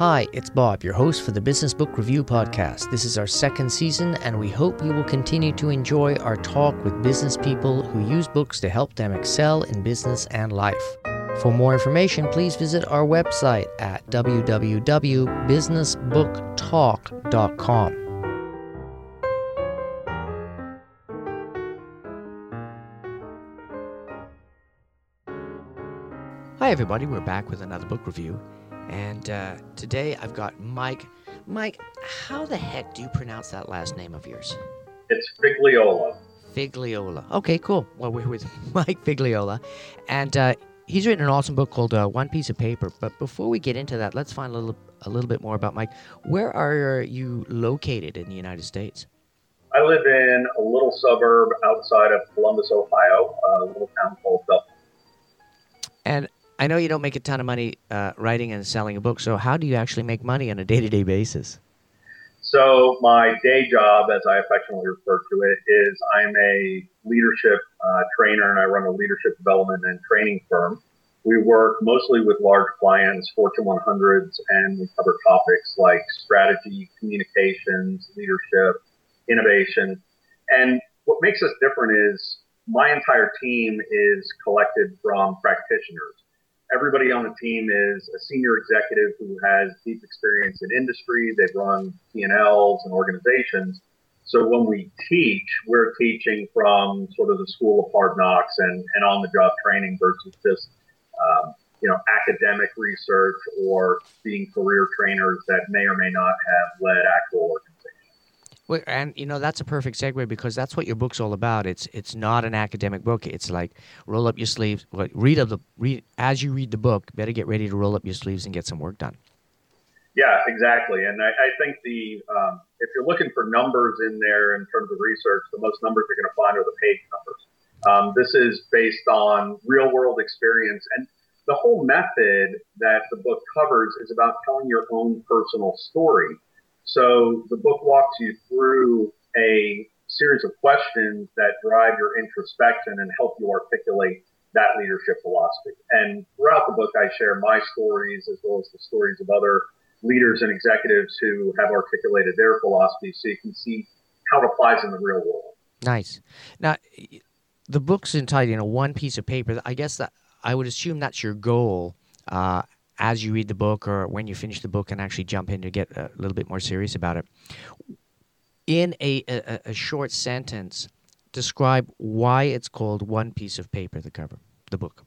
Hi, it's Bob, your host for the Business Book Review Podcast. This is our second season, and we hope you will continue to enjoy our talk with business people who use books to help them excel in business and life. For more information, please visit our website at www.businessbooktalk.com. Hi, everybody. We're back with another book review. And uh, today I've got Mike. Mike, how the heck do you pronounce that last name of yours? It's Figliuolo. Figliuolo. Okay, cool. Well, we're with Mike Figliuolo. And uh, he's written an awesome book called uh, One Piece of Paper. But before we get into that, let's find a little, a little bit more about Mike. Where are you located in the United States? I live in a little suburb outside of Columbus, Ohio, a little town called Dublin. And I know you don't make a ton of money uh, writing and selling a book. So how do you actually make money on a day-to-day basis? So my day job, as I affectionately refer to it, is I'm a leadership uh, trainer and I run a leadership development and training firm. We work mostly with large clients, Fortune 100s, and we cover topics like strategy, communications, leadership, innovation. And what makes us different is my entire team is collected from practitioners everybody on the team is a senior executive who has deep experience in industry. They've run P&Ls and organizations. So when we teach, we're teaching from sort of the school of hard knocks and, and on the job training versus just, um, you know, academic research or being career trainers that may or may not have led actual organizations. Well, and you know that's a perfect segue because that's what your book's all about. It's it's not an academic book. It's like roll up your sleeves. Read of the read as you read the book. Better get ready to roll up your sleeves and get some work done. Yeah, exactly. And I, I think the um, if you're looking for numbers in there in terms of research, the most numbers you're going to find are the page numbers. Um, this is based on real world experience, and the whole method that the book covers is about telling your own personal story so the book walks you through a series of questions that drive your introspection and help you articulate that leadership philosophy. And throughout the book, I share my stories as well as the stories of other leaders and executives who have articulated their philosophy so you can see how it applies in the real world. Nice. Now, the book's entitled, you know, One Piece of Paper. I guess that I would assume that's your goal uh, as you read the book or when you finish the book and actually jump in to get a little bit more serious about it. In a, a, a short sentence, describe why it's called One Piece of Paper, the cover, the book.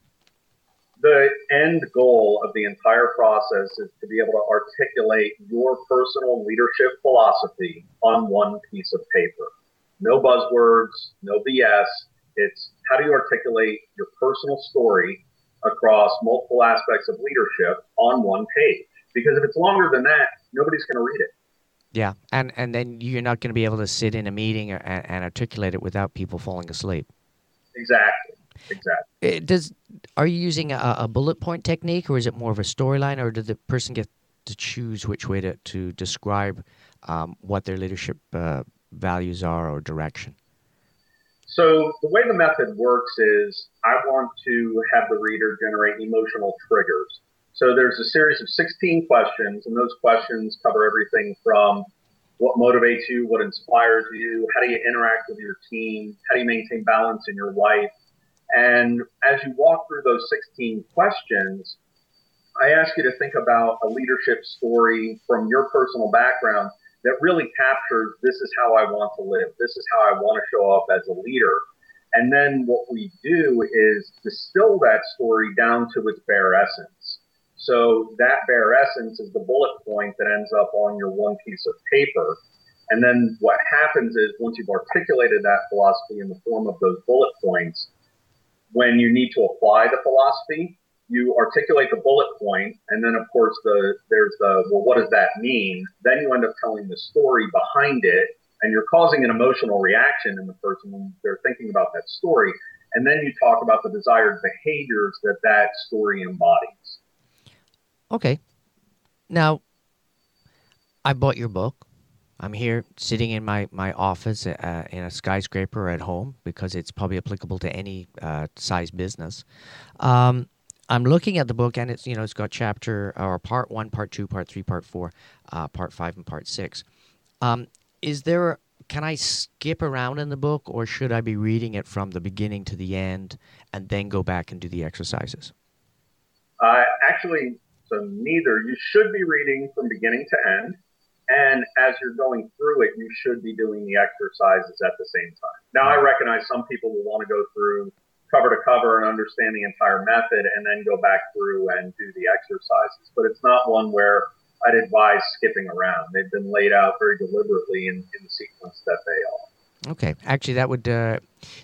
The end goal of the entire process is to be able to articulate your personal leadership philosophy on one piece of paper. No buzzwords, no BS. It's how do you articulate your personal story across multiple aspects of leadership on one page. Because if it's longer than that, nobody's going to read it. Yeah, and and then you're not going to be able to sit in a meeting or, and, and, articulate it without people falling asleep. Exactly. Exactly. It does are you using a, a, bullet point technique, or is it more of a storyline, or does the person get to choose which way to to describe um, what their leadership uh, values are or direction? So the way the method works is I want to have the reader generate emotional triggers. So there's a series of 16 questions, and those questions cover everything from what motivates you, what inspires you, how do you interact with your team, how do you maintain balance in your life. And as you walk through those 16 questions, I ask you to think about a leadership story from your personal background that really captures this is how I want to live. This is how I want to show up as a leader. And then what we do is distill that story down to its bare essence. So that bare essence is the bullet point that ends up on your one piece of paper. And then what happens is once you've articulated that philosophy in the form of those bullet points, when you need to apply the philosophy, you articulate the bullet point, and then of course the there's the well, what does that mean? Then you end up telling the story behind it, and you're causing an emotional reaction in the person when they're thinking about that story. And then you talk about the desired behaviors that that story embodies. Okay. Now, I bought your book. I'm here sitting in my, my office uh, in a skyscraper at home because it's probably applicable to any uh, size business. Um, I'm looking at the book, and it's you know it's got chapter or part one, part two, part three, part four, uh, part five, and part six. Um, is there? Can I skip around in the book, or should I be reading it from the beginning to the end, and then go back and do the exercises? Uh, actually, so neither. You should be reading from beginning to end, and as you're going through it, you should be doing the exercises at the same time. Now, I recognize some people will want to go through cover to cover and understand the entire method and then go back through and do the exercises. But it's not one where I'd advise skipping around. They've been laid out very deliberately in, in the sequence that they are. Okay. Actually, that would, uh,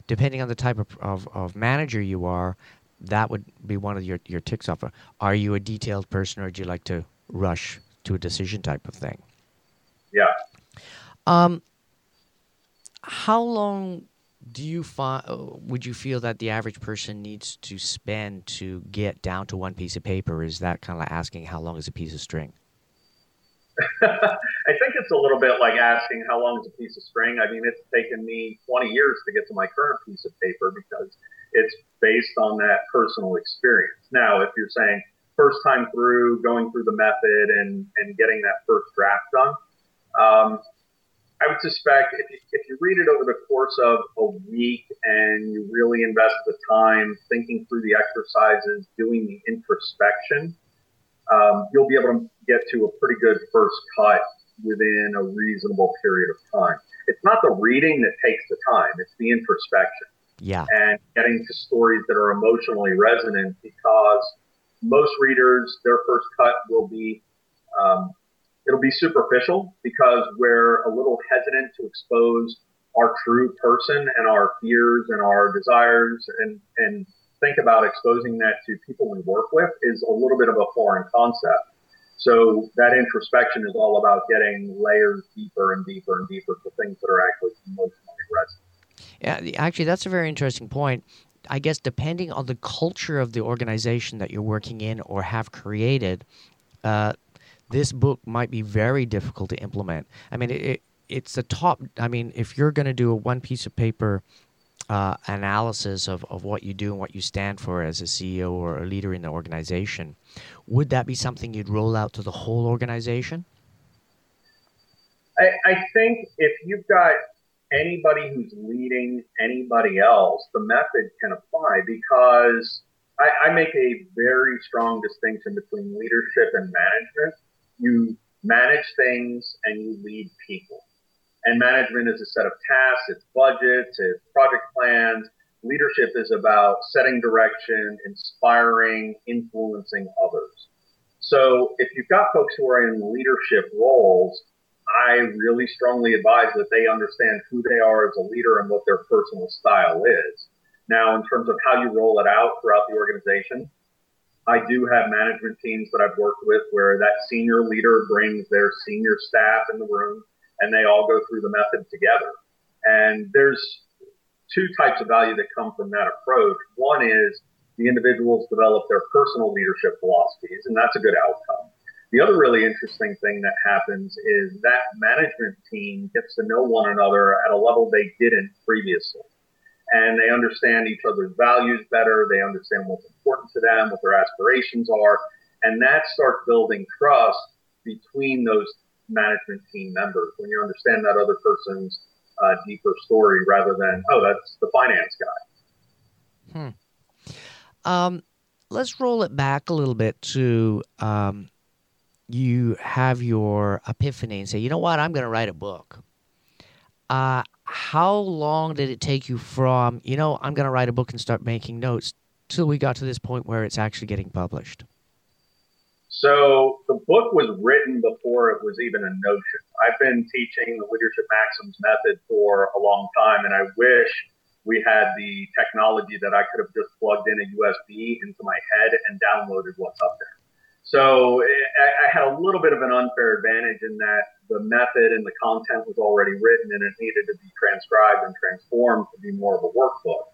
depending on the type of, of, of, manager you are, that would be one of your, your ticks off. Are you a detailed person or do you like to rush to a decision type of thing? Yeah. Um, how long do you find uh, would you feel that the average person needs to spend to get down to one piece of paper is that kind of like asking how long is a piece of string i think it's a little bit like asking how long is a piece of string. I mean it's taken me 20 years to get to my current piece of paper because it's based on that personal experience. Now if you're saying first time through going through the method and and getting that first draft done um, I would suspect if you, if you read it over the course of a week and you really invest the time thinking through the exercises, doing the introspection, um, you'll be able to get to a pretty good first cut within a reasonable period of time. It's not the reading that takes the time, it's the introspection. Yeah. And getting to stories that are emotionally resonant because most readers, their first cut will be um, it'll be superficial because we're a little hesitant to expose our true person and our fears and our desires and, and think about exposing that to people we work with is a little bit of a foreign concept. So that introspection is all about getting layers deeper and deeper and deeper to things that are actually emotionally resonant. Yeah, actually, that's a very interesting point. I guess depending on the culture of the organization that you're working in or have created, uh, this book might be very difficult to implement. I mean, it, it it's a top. I mean, if you're going to do a one piece of paper uh, analysis of, of what you do and what you stand for as a CEO or a leader in the organization, would that be something you'd roll out to the whole organization? I, I think if you've got anybody who's leading anybody else, the method can apply because I, I make a very strong distinction between leadership and management you manage things and you lead people. And management is a set of tasks, it's budgets, it's project plans. Leadership is about setting direction, inspiring, influencing others. So if you've got folks who are in leadership roles, I really strongly advise that they understand who they are as a leader and what their personal style is. Now, in terms of how you roll it out throughout the organization, I do have management teams that I've worked with where that senior leader brings their senior staff in the room and they all go through the method together. And there's two types of value that come from that approach. One is the individuals develop their personal leadership philosophies, and that's a good outcome. The other really interesting thing that happens is that management team gets to know one another at a level they didn't previously and they understand each other's values better. They understand what's important to them, what their aspirations are, and that starts building trust between those management team members when you understand that other person's uh, deeper story rather than oh that's the finance guy. Hmm. Um, let's roll it back a little bit to um, you have your epiphany and say, you know what, I'm going to write a book. Uh, how long did it take you from, you know, I'm going to write a book and start making notes till we got to this point where it's actually getting published? So the book was written before it was even a notion. I've been teaching the Leadership Maxims method for a long time, and I wish we had the technology that I could have just plugged in a USB into my head and downloaded what's up there. So I, had a little bit of an unfair advantage in that the method and the content was already written and it needed to be transcribed and transformed to be more of a workbook.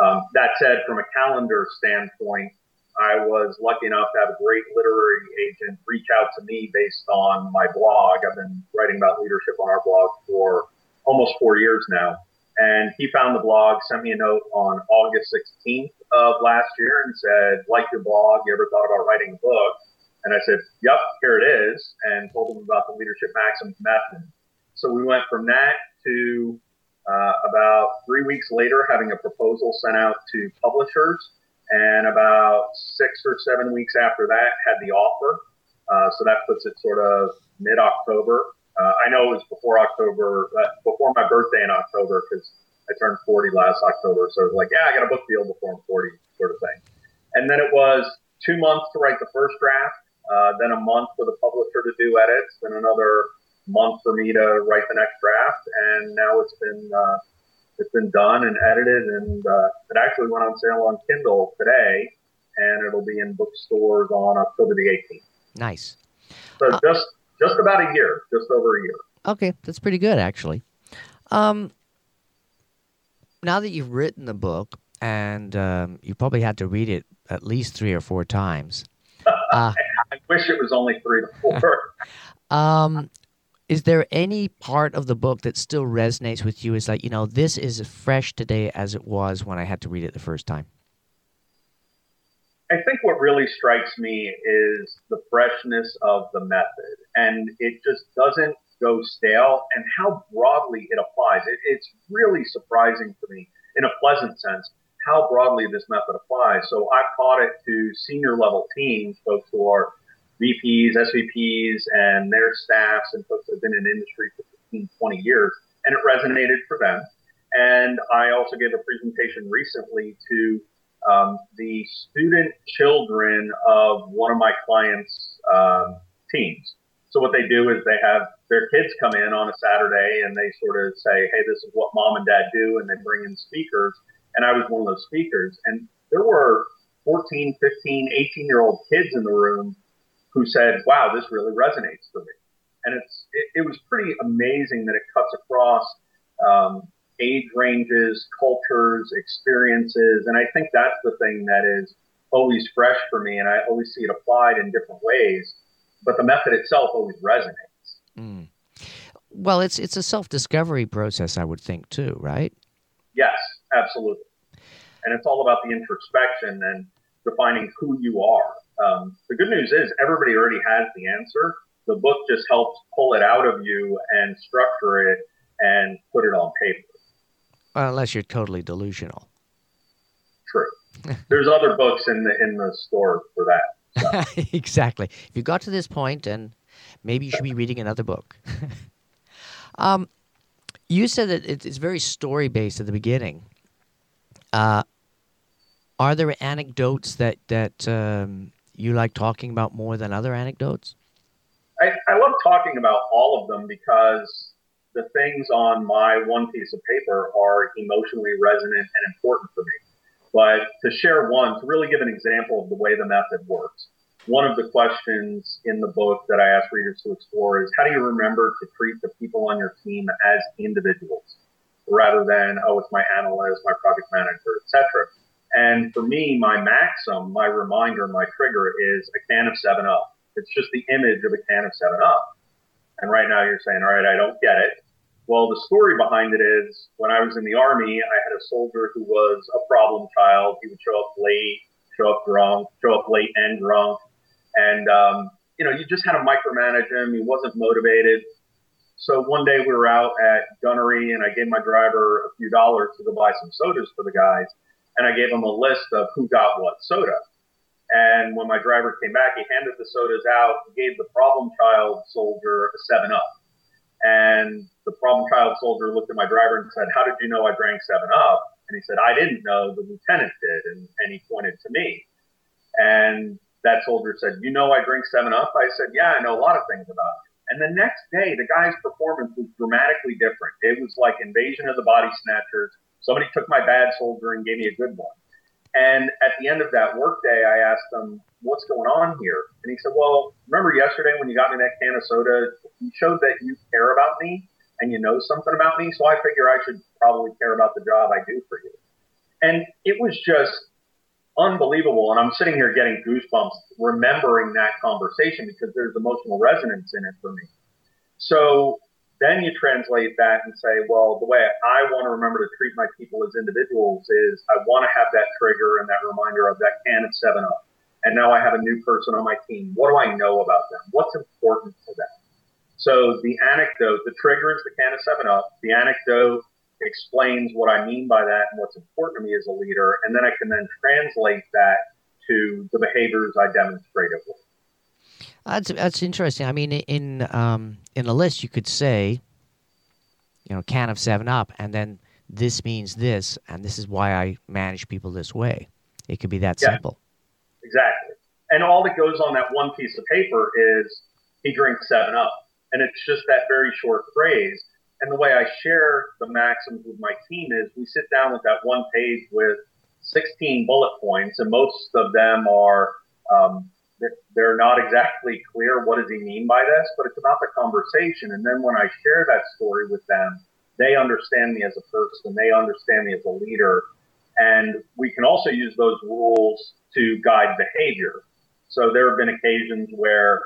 Um, that said, from a calendar standpoint, I was lucky enough to have a great literary agent reach out to me based on my blog. I've been writing about leadership on our blog for almost four years now. And he found the blog, sent me a note on August 16th of last year and said, like your blog, you ever thought about writing a book? And I said, yep, here it is, and told him about the Leadership Maxims method. So we went from that to uh, about three weeks later having a proposal sent out to publishers. And about six or seven weeks after that, had the offer. Uh, so that puts it sort of mid October. Uh, I know it was before October, uh, before my birthday in October, because I turned 40 last October. So it was like, yeah, I got a book deal before I'm 40, sort of thing. And then it was two months to write the first draft, uh, then a month for the publisher to do edits, then another month for me to write the next draft. And now it's been uh, it's been done and edited, and uh, it actually went on sale on Kindle today, and it'll be in bookstores on October the 18th. Nice. So uh, just just about a year, just over a year. Okay, that's pretty good actually. Um, now that you've written the book, and um, you probably had to read it at least three or four times. Uh, I wish it was only three to four. um, is there any part of the book that still resonates with you? Is like you know this is fresh today as it was when I had to read it the first time. I think what really strikes me is the freshness of the method, and it just doesn't go stale, and how broadly it applies. It, it's really surprising to me, in a pleasant sense, how broadly this method applies. So I've taught it to senior level teams, folks who are VPs, SVPs, and their staffs, and folks that have been in industry for 15, 20 years, and it resonated for them. And I also gave a presentation recently to um, the student children of one of my clients' um, teams. So what they do is they have their kids come in on a Saturday and they sort of say, "Hey, this is what mom and dad do," and they bring in speakers. And I was one of those speakers, and there were 14, 15, 18 year old kids in the room who said, "Wow, this really resonates for me." And it's it, it was pretty amazing that it cuts across um, age ranges, cultures, experiences, and I think that's the thing that is always fresh for me, and I always see it applied in different ways. But the method itself always resonates. Mm. Well, it's it's a self discovery process, I would think too, right? Yes, absolutely. And it's all about the introspection and defining who you are. Um, the good news is everybody already has the answer. The book just helps pull it out of you and structure it and put it on paper. Well, unless you're totally delusional. True. There's other books in the in the store for that. So. exactly. If you got to this point, and maybe you should be reading another book. um, you said that it's very story based at the beginning. Uh, are there anecdotes that that um, you like talking about more than other anecdotes? I, I love talking about all of them because the things on my one piece of paper are emotionally resonant and important for me. But to share one, to really give an example of the way the method works, one of the questions in the book that I ask readers to explore is how do you remember to treat the people on your team as individuals rather than, oh, it's my analyst, my project manager, etc. And for me, my maxim, my reminder, my trigger is a can of 7 Up. It's just the image of a can of 7 Up. And right now you're saying, all right, I don't get it. Well, the story behind it is when I was in the army, I had a soldier who was a problem child. He would show up late, show up drunk, show up late and drunk. And, um, you know, you just had to micromanage him. He wasn't motivated. So one day we were out at Gunnery and I gave my driver a few dollars to go buy some sodas for the guys. And I gave him a list of who got what soda. And when my driver came back, he handed the sodas out, gave the problem child soldier a 7 Up. And the problem child soldier looked at my driver and said, How did you know I drank 7 Up? And he said, I didn't know, the lieutenant did. And, and he pointed to me. And that soldier said, You know I drink 7 Up? I said, Yeah, I know a lot of things about you. And the next day, the guy's performance was dramatically different. It was like Invasion of the Body Snatchers. Somebody took my bad soldier and gave me a good one. And at the end of that workday, I asked him, what's going on here? And he said, well, remember yesterday when you got me that can of soda, you showed that you care about me and you know something about me. So I figure I should probably care about the job I do for you. And it was just unbelievable. And I'm sitting here getting goosebumps remembering that conversation because there's emotional resonance in it for me. So Then you translate that and say, well, the way I want to remember to treat my people as individuals is I want to have that trigger and that reminder of that can of 7 Up. And now I have a new person on my team. What do I know about them? What's important to them? So the anecdote, the trigger is the can of 7 Up. The anecdote explains what I mean by that and what's important to me as a leader. And then I can then translate that to the behaviors I demonstrated with. That's that's interesting. I mean, in um, in a list, you could say, you know, can of Seven Up, and then this means this, and this is why I manage people this way. It could be that yeah, simple. Exactly. And all that goes on that one piece of paper is he drinks Seven Up, and it's just that very short phrase. And the way I share the maxims with my team is we sit down with that one page with 16 bullet points, and most of them are um, they're not exactly clear what does he mean by this, but it's about the conversation. And then when I share that story with them, they understand me as a person, they understand me as a leader, and we can also use those rules to guide behavior. So there have been occasions where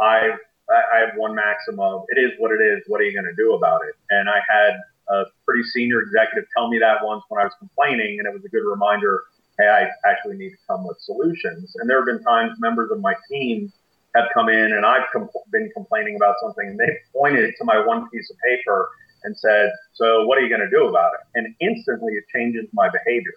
I've I have one maxim of it is what it is. What are you going to do about it? And I had a pretty senior executive tell me that once when I was complaining, and it was a good reminder hey, I actually need to come with solutions. And there have been times members of my team have come in and I've been complaining about something and they've pointed to my one piece of paper and said, so what are you going to do about it? And instantly it changes my behavior.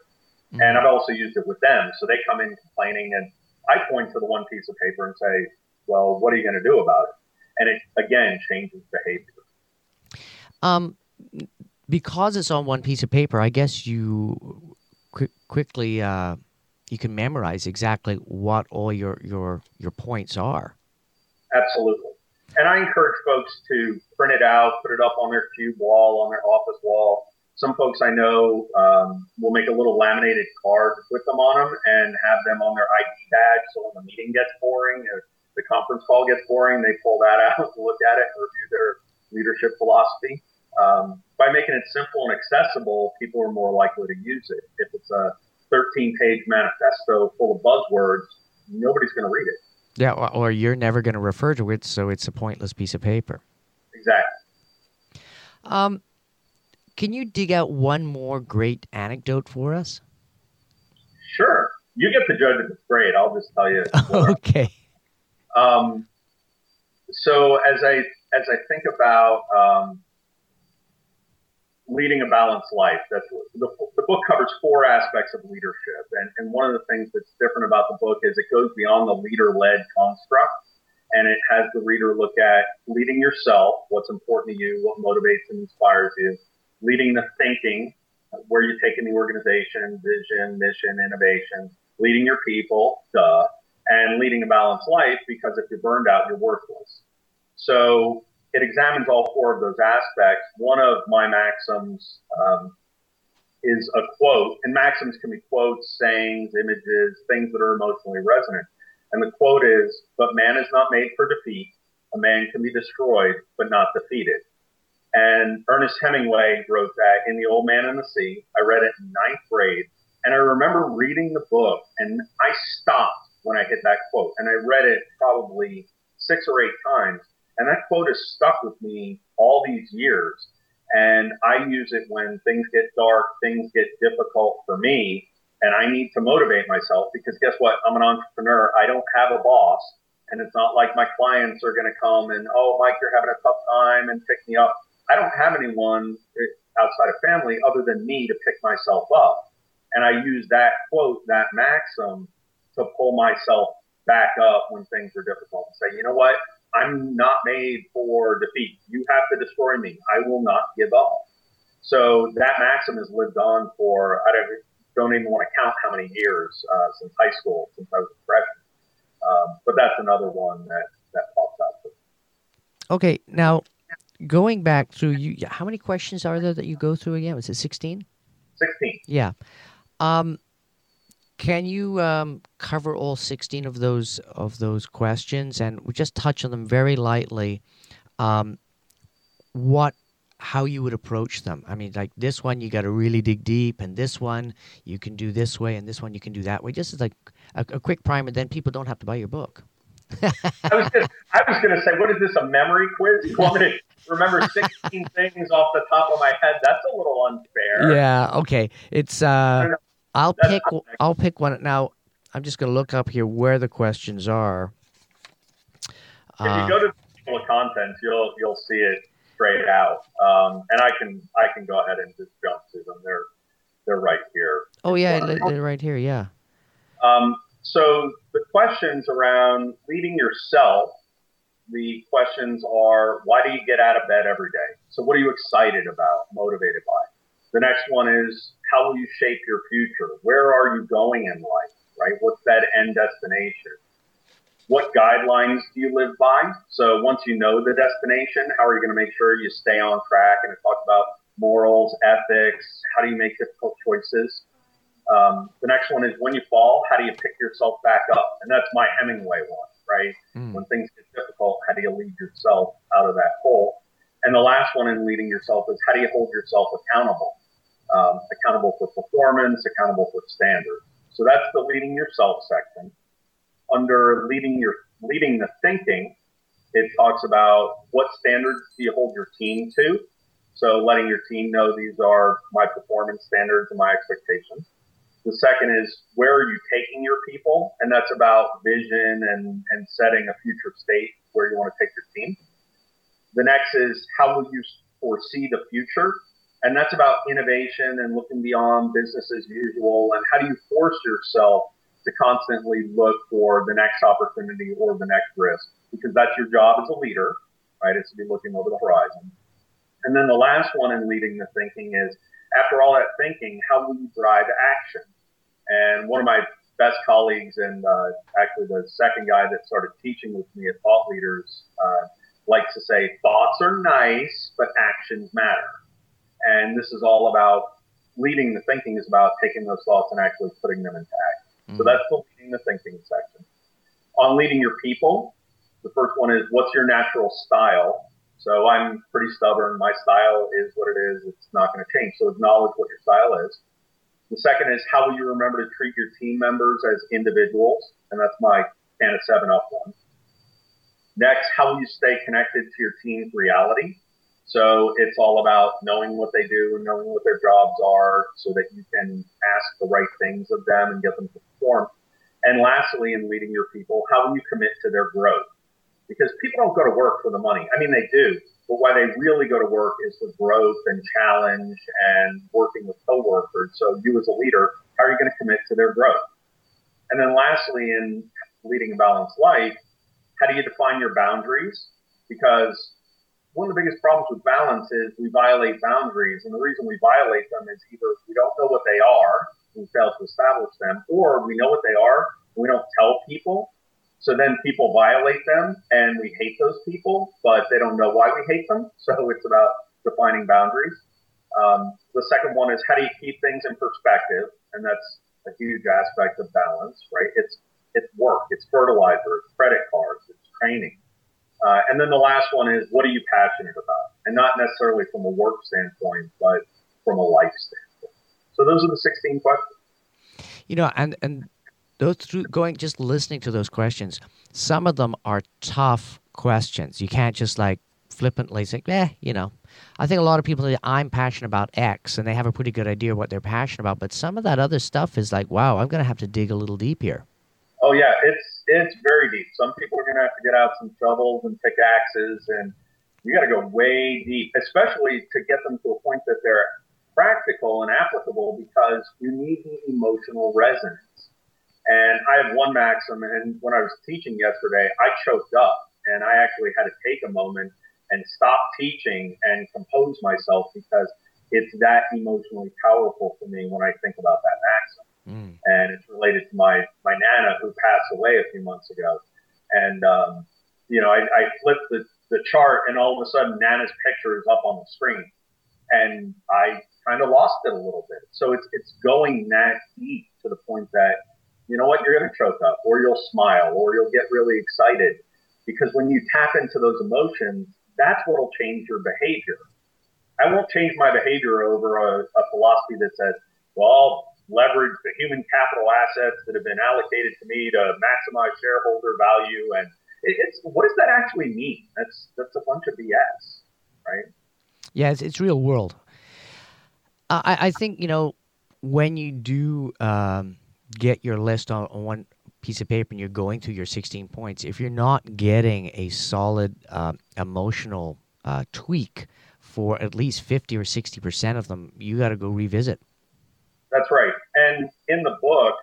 Mm-hmm. And I've also used it with them. So they come in complaining and I point to the one piece of paper and say, well, what are you going to do about it? And it again changes behavior. Um, because it's on one piece of paper, I guess you quickly uh, you can memorize exactly what all your your your points are. Absolutely, and I encourage folks to print it out, put it up on their cube wall, on their office wall. Some folks I know um, will make a little laminated card with them on them and have them on their ID badge. So when the meeting gets boring, or the conference call gets boring, they pull that out, look at it, and review their leadership philosophy. Um, by making it simple and accessible, people are more likely to use it. If it's a 13 page manifesto full of buzzwords, nobody's going to read it. Yeah, or you're never going to refer to it, so it's a pointless piece of paper. Exactly. Um, can you dig out one more great anecdote for us? Sure. You get to judge if it's great. I'll just tell you. okay. Um, so as I as I think about um, leading a balanced life. That's the, the book covers four aspects of leadership, and, and one of the things that's different about the book is it goes beyond the leader-led construct, and it has the reader look at leading yourself, what's important to you, what motivates and inspires you, leading the thinking, where you're taking the organization, vision, mission, innovation, leading your people, duh, and leading a balanced life because if you're burned out, you're worthless. So it examines all four of those aspects. One of my maxims um, is a quote, and maxims can be quotes, sayings, images, things that are emotionally resonant. And the quote is, "But man is not made for defeat. A man can be destroyed, but not defeated." And Ernest Hemingway wrote that in The Old Man and the Sea. I read it in ninth grade, and I remember reading the book, and I stopped when I hit that quote, and I read it probably six or eight times and that quote has stuck with me all these years. And I use it when things get dark, things get difficult for me, and I need to motivate myself because guess what? I'm an entrepreneur. I don't have a boss. And it's not like my clients are going to come and, oh, Mike, you're having a tough time and pick me up. I don't have anyone eh, outside of family other than me to pick myself up. And I use that quote, that maxim to pull myself back up when things are difficult and say, you know what? I'm not made for defeat. You have to destroy me. I will not give up. So that maxim has lived on for, I don't, don't even want to count how many years uh, since high school, since I was a freshman. Um, but that's another one that, that pops up. Okay, now going back through, you, how many questions are there that you go through again? Was it 16? 16. Yeah. Um, can you um, cover all 16 of those of those questions and we just touch on them very lightly? Um, what how you would approach them. I mean, like this one, you got to really dig deep, and this one you can do this way, and this one you can do that way. Just as like a, a quick primer, then people don't have to buy your book. I was gonna, I was going to say, what is this a memory quiz? You want me to remember 16 things off the top of my head. That's a little unfair. Yeah. Okay. It's. uh I'll That's pick. I'll pick one now. I'm just going to look up here where the questions are. If Uh, you go to the table of contents, you'll you'll see it straight out. Um, and I can I can go ahead and just jump to them. They're they're right here. oh yeah, li- right here. Yeah. Um, so the questions around leading yourself, the questions are why do you get out of bed every day? So what are you excited about, motivated by? The next one is how will you shape your future? Where are you going in life, right? What's that end destination? What guidelines do you live by? So once you know the destination, how are you going to make sure you stay on track? And it talks about morals, ethics, how do you make difficult choices? Um, the next one is when you fall, how do you pick yourself back up? And that's my Hemingway one, right? Mm. When things get difficult, how do you lead yourself out of that hole? And the last one in leading yourself is how do you hold yourself accountable? Um, accountable for performance, accountable for standards. So that's the leading yourself section. Under leading your leading the thinking, it talks about what standards do you hold your team to. So letting your team know these are my performance standards and my expectations. The second is where are you taking your people? And that's about vision and, and setting a future state where you want to take your team. The next is how will you foresee the future? And that's about innovation and looking beyond business as usual. And how do you force yourself to constantly look for the next opportunity or the next risk? Because that's your job as a leader, right? Is to be looking over the horizon. And then the last one in leading the thinking is after all that thinking, how will you drive action? And one of my best colleagues, and uh, actually the second guy that started teaching with me at Thought Leaders, uh, likes to say, thoughts are nice, but actions matter. And this is all about leading the thinking is about taking those thoughts and actually putting them into action. So Mm. that's the leading the thinking section. On leading your people, the first one is what's your natural style? So I'm pretty stubborn. My style is what it is. It's not going to change. So acknowledge what your style is. The second is how will you remember to treat your team members as individuals? And that's my can of seven up one. Next, how will you stay connected to your team's reality? So it's all about knowing what they do and knowing what their jobs are so that you can ask the right things of them and get them to perform. And lastly, in leading your people, how will you commit to their growth? Because people don't go to work for the money. I mean, they do, but why they really go to work is for growth and challenge and working with coworkers. So you as a leader, how are you going to commit to their growth? And then lastly, in leading a balanced life, how do you define your boundaries? Because one of the biggest problems with balance is we violate boundaries. And the reason we violate them is either we don't know what they are, we fail to establish them, or we know what they are, we don't tell people. So then people violate them and we hate those people, but they don't know why we hate them. So it's about defining boundaries. Um, the second one is how do you keep things in perspective? And that's a huge aspect of balance, right? It's it's work, it's fertilizer, it's credit cards, it's training. Uh, and then the last one is what are you passionate about? And not necessarily from a work standpoint, but from a life standpoint. So those are the 16 questions. You know, and and those through going just listening to those questions, some of them are tough questions. You can't just like flippantly say, "Eh," you know. I think a lot of people say I'm passionate about X, and they have a pretty good idea what they're passionate about. But some of that other stuff is like, wow, I'm going to have to dig a little deep here. Oh yeah, it's it's very deep. Some people are to have to get out some shovels and pickaxes, and you got to go way deep, especially to get them to a point that they're practical and applicable, because you need the emotional resonance. And I have one maxim, and when I was teaching yesterday, I choked up, and I actually had to take a moment and stop teaching and compose myself because it's that emotionally powerful for me when I think about that maxim Mm. and it's related to my my nana who passed away a few months ago. And um, you know, I, I flipped the, the chart, and all of a sudden, Nana's picture is up on the screen, and I kind of lost it a little bit. So it's it's going that deep to the point that you know what, you're going to choke up, or you'll smile, or you'll get really excited, because when you tap into those emotions, that's what will change your behavior. I won't change my behavior over a, a philosophy that says, well, leverage the human capital assets that have been allocated to me to maximize shareholder value. And it, it's what does that actually mean? That's that's a bunch of BS. right? Yeah, it's, it's real world. I, I think, you know, when you do um, get your list on, on, one piece of paper and you're going through your 16 points, if you're not getting a solid uh, emotional uh, tweak for at least 50 or 60% of them, you got to go revisit. That's right. And in the book,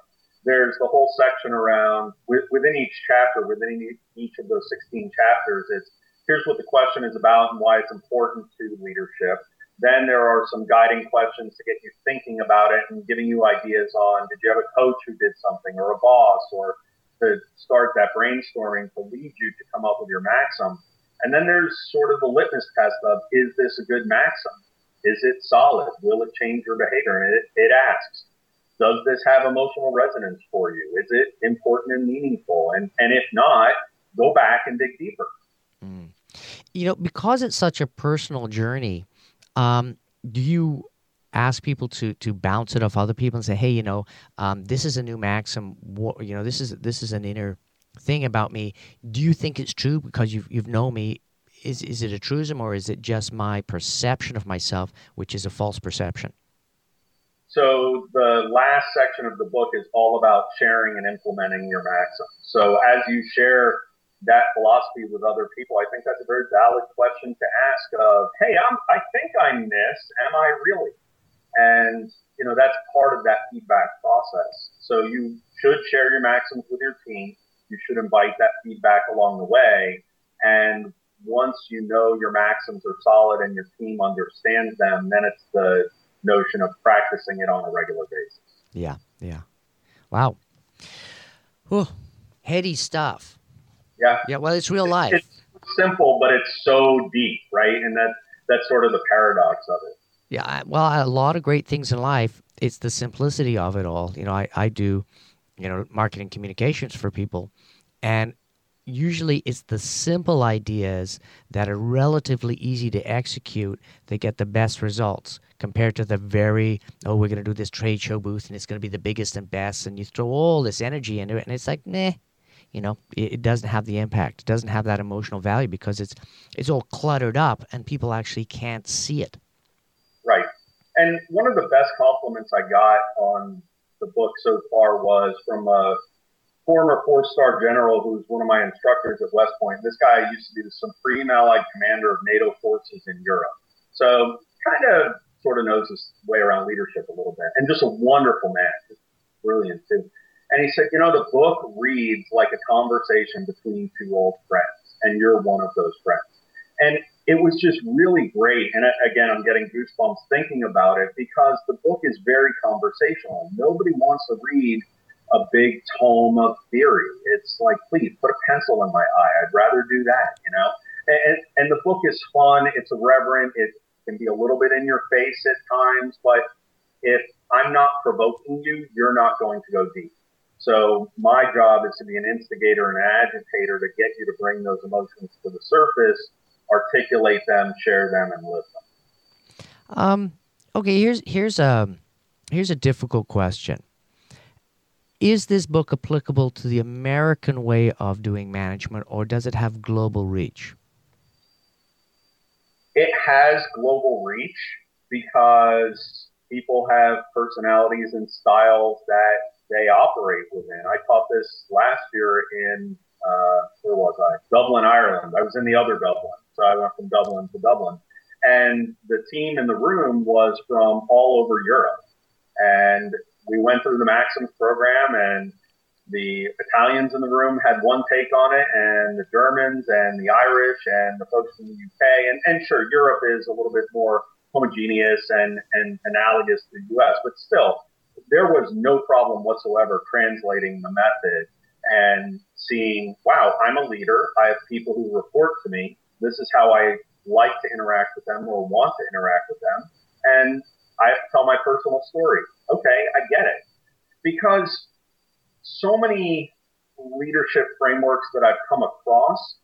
there's the whole section around within each chapter, within each of those 16 chapters, it's here's what the question is about and why it's important to leadership. Then there are some guiding questions to get you thinking about it and giving you ideas on did you have a coach who did something or a boss or to start that brainstorming to lead you to come up with your maxim. And then there's sort of the litmus test of is this a good maxim? Is it solid? Will it change your behavior? And it, it asks, does this have emotional resonance for you? Is it important and meaningful? And, and if not, go back and dig deeper. Mm. You know, because it's such a personal journey, um, do you ask people to to bounce it off other people and say, hey, you know, um, this is a new maxim. You know, this is this is an inner thing about me. Do you think it's true because you've you've known me? Is is it a truism or is it just my perception of myself, which is a false perception? So the last section of the book is all about sharing and implementing your maxim. So as you share that philosophy with other people, I think that's a very valid question to ask of, hey, I'm, I think I'm this. Am I really? And, you know, that's part of that feedback process. So you should share your maxims with your team. You should invite that feedback along the way. And once you know your maxims are solid and your team understands them, then it's the notion of practicing it on a regular basis. Yeah, yeah. Wow. Whew. Heady stuff. Yeah. Yeah. Well, it's real life. It's simple, but it's so deep, right? And that that's sort of the paradox of it. Yeah. Well, a lot of great things in life. It's the simplicity of it all. You know, I, I do, you know, marketing communications for people, and usually it's the simple ideas that are relatively easy to execute that get the best results compared to the very oh we're going to do this trade show booth and it's going to be the biggest and best and you throw all this energy into it and it's like nah you know it, it, doesn't have the impact. It doesn't have that emotional value because it's it's all cluttered up and people actually can't see it. Right. And one of the best compliments i got on the book so far was from a former four-star general who's one of my instructors at west point. This guy used to be the supreme allied commander of nato forces in europe. So kind of sort of knows his way around leadership a little bit and just a wonderful man just brilliant too and he said, you know, the book reads like a conversation between two old friends, and you're one of those friends. And it was just really great. And uh, again, I'm getting goosebumps thinking about it because the book is very conversational. Nobody wants to read a big tome of theory. It's like, please put a pencil in my eye. I'd rather do that, you know? And, and the book is fun. It's irreverent. It can be a little bit in your face at times, but if I'm not provoking you, you're not going to go deep. So my job is to be an instigator and an agitator to get you to bring those emotions to the surface, articulate them, share them, and live them. Um, okay, here's here's a here's a difficult question. Is this book applicable to the American way of doing management, or does it have global reach? It has global reach because people have personalities and styles that they operate within. I taught this last year in uh, where was I? Dublin, Ireland. I was in the other Dublin, so I went from Dublin to Dublin, and the team in the room was from all over Europe, and we went through the Maxims program and. The Italians in the room had one take on it, and the Germans and the Irish and the folks in the UK. And, and sure, Europe is a little bit more homogeneous and, and analogous to the US, but still, there was no problem whatsoever translating the method and seeing, wow, I'm a leader. I have people who report to me. This is how I like to interact with them or want to interact with them. And I have to tell my personal story. Okay, I get it. Because so many leadership frameworks that I've come across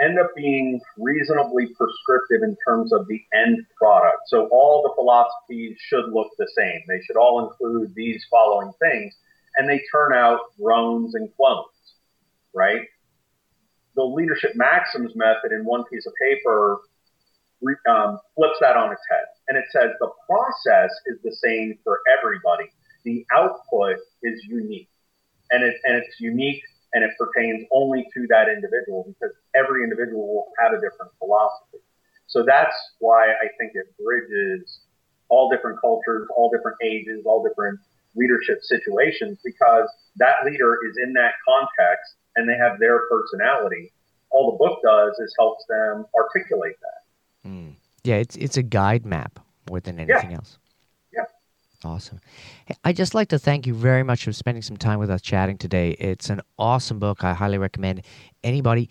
end up being reasonably prescriptive in terms of the end product. So all the philosophies should look the same. They should all include these following things, and they turn out drones and clones, right? The leadership maxims method in one piece of paper um, flips that on its head. And it says the process is the same for everybody. The output is unique. And, it, and it's unique and it pertains only to that individual because every individual will have a different philosophy. So that's why I think it bridges all different cultures, all different ages, all different leadership situations because that leader is in that context and they have their personality. All the book does is helps them articulate that. Mm. Yeah, it's it's a guide map more than anything yeah. else. Awesome. I'd just like to thank you very much for spending some time with us chatting today. It's an awesome book. I highly recommend anybody,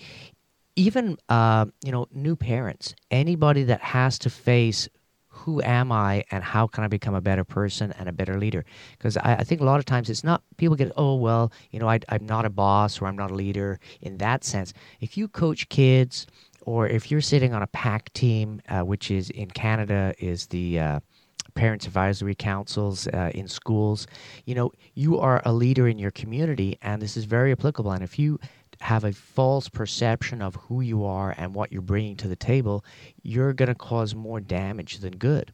even uh, you know, new parents, anybody that has to face who am I and how can I become a better person and a better leader? Because I, I, think a lot of times it's not people get, oh, well, you know, I, I'm not a boss or I'm not a leader in that sense. If you coach kids or if you're sitting on a PAC team, uh, which is in Canada, is the uh, parents advisory councils uh, in schools you know you are a leader in your community and this is very applicable and if you have a false perception of who you are and what you're bringing to the table, you're going to cause more damage than good.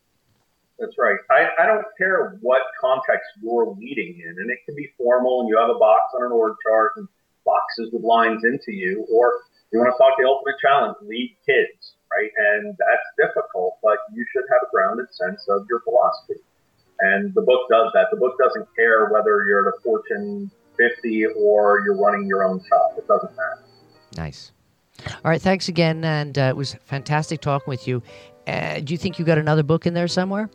That's right. I, I don't care what context you're leading in, and it can be formal and you have a box on an org chart and boxes with lines into you, or you want to talk the ultimate challenge, lead kids, right? And that's difficult, but you should have a grounded sense of your philosophy. And the book does that. The book doesn't care whether you're at a Fortune 50 or you're running your own shop. It doesn't matter. Nice. All right. Thanks again. And uh, it was fantastic talking with you. Uh, do you think you got another book in there somewhere?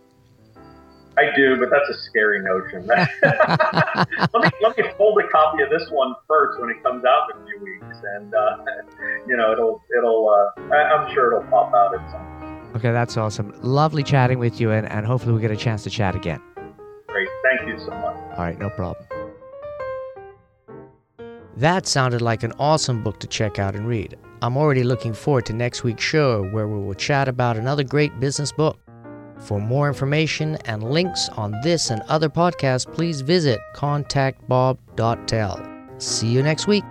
I do, but that's a scary notion. let me let me hold a copy of this one first when it comes out in a few weeks, and uh, you know it'll it'll uh, I'm sure it'll pop out at some. Point. Okay, that's awesome. Lovely chatting with you, and, and hopefully we get a chance to chat again. Great, thank you so much. All right, no problem. That sounded like an awesome book to check out and read. I'm already looking forward to next week's show where we will chat about another great business book. For more information and links on this and other podcasts, please visit contactbob.tel. See you next week.